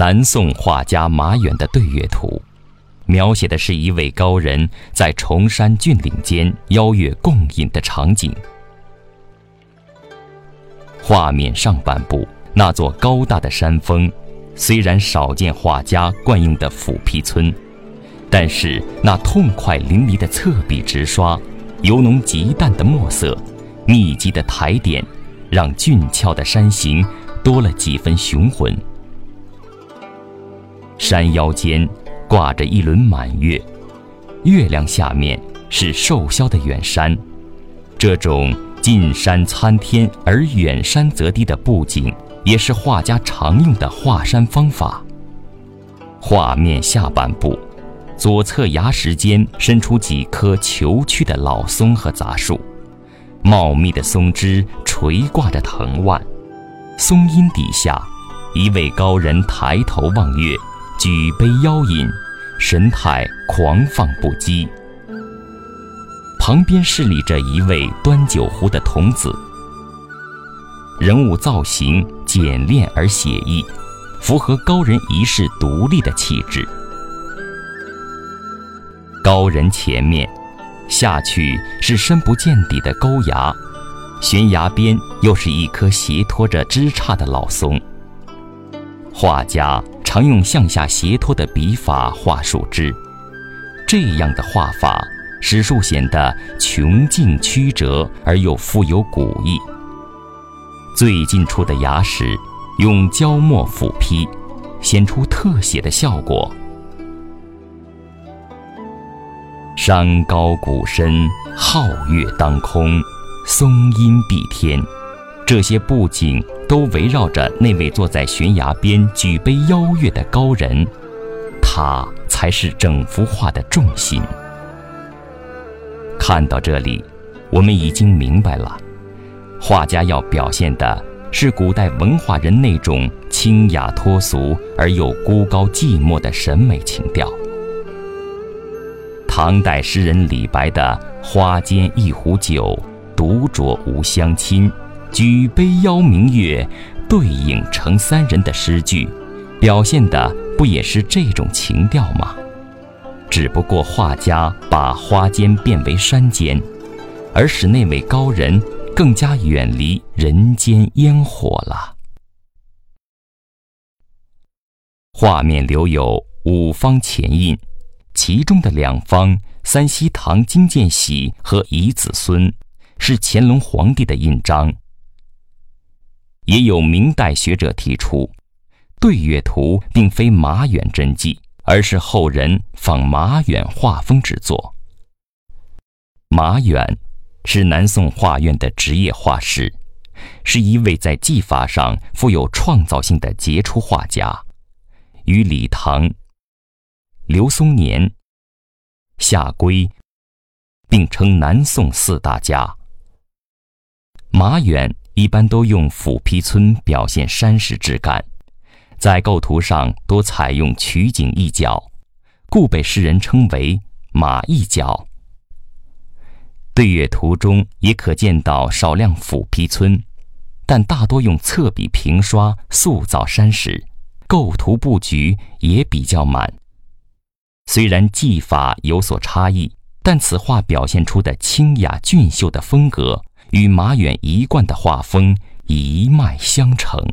南宋画家马远的对月图，描写的是一位高人在崇山峻岭间邀月共饮的场景。画面上半部那座高大的山峰，虽然少见画家惯用的斧劈皴，但是那痛快淋漓的侧笔直刷，由浓极淡的墨色，密集的苔点，让俊俏的山形多了几分雄浑。山腰间挂着一轮满月，月亮下面是瘦削的远山。这种近山参天而远山则低的布景，也是画家常用的画山方法。画面下半部，左侧崖石间伸出几棵虬曲的老松和杂树，茂密的松枝垂挂着藤蔓，松荫底下，一位高人抬头望月。举杯邀饮，神态狂放不羁。旁边侍立着一位端酒壶的童子，人物造型简练而写意，符合高人一世独立的气质。高人前面下去是深不见底的沟崖，悬崖边又是一棵斜托着枝杈的老松。画家。常用向下斜托的笔法画树枝，这样的画法使树显得穷尽曲折而又富有古意。最近处的崖石用焦墨斧劈，显出特写的效果。山高谷深，皓月当空，松阴蔽天，这些布景。都围绕着那位坐在悬崖边举杯邀月的高人，他才是整幅画的重心。看到这里，我们已经明白了，画家要表现的是古代文化人那种清雅脱俗而又孤高寂寞的审美情调。唐代诗人李白的“花间一壶酒，独酌无相亲”。举杯邀明月，对影成三人的诗句，表现的不也是这种情调吗？只不过画家把花间变为山间，而使那位高人更加远离人间烟火了。画面留有五方前印，其中的两方三希堂金建喜和遗子孙，是乾隆皇帝的印章。也有明代学者提出，对月图并非马远真迹，而是后人仿马远画风之作。马远是南宋画院的职业画师，是一位在技法上富有创造性的杰出画家，与李唐、刘松年、夏圭并称南宋四大家。马远。一般都用斧劈皴表现山石质感，在构图上多采用取景一角，故被世人称为“马一角”。对月图中也可见到少量斧劈皴，但大多用侧笔平刷塑造山石，构图布局也比较满。虽然技法有所差异，但此画表现出的清雅俊秀的风格。与马远一贯的画风一脉相承。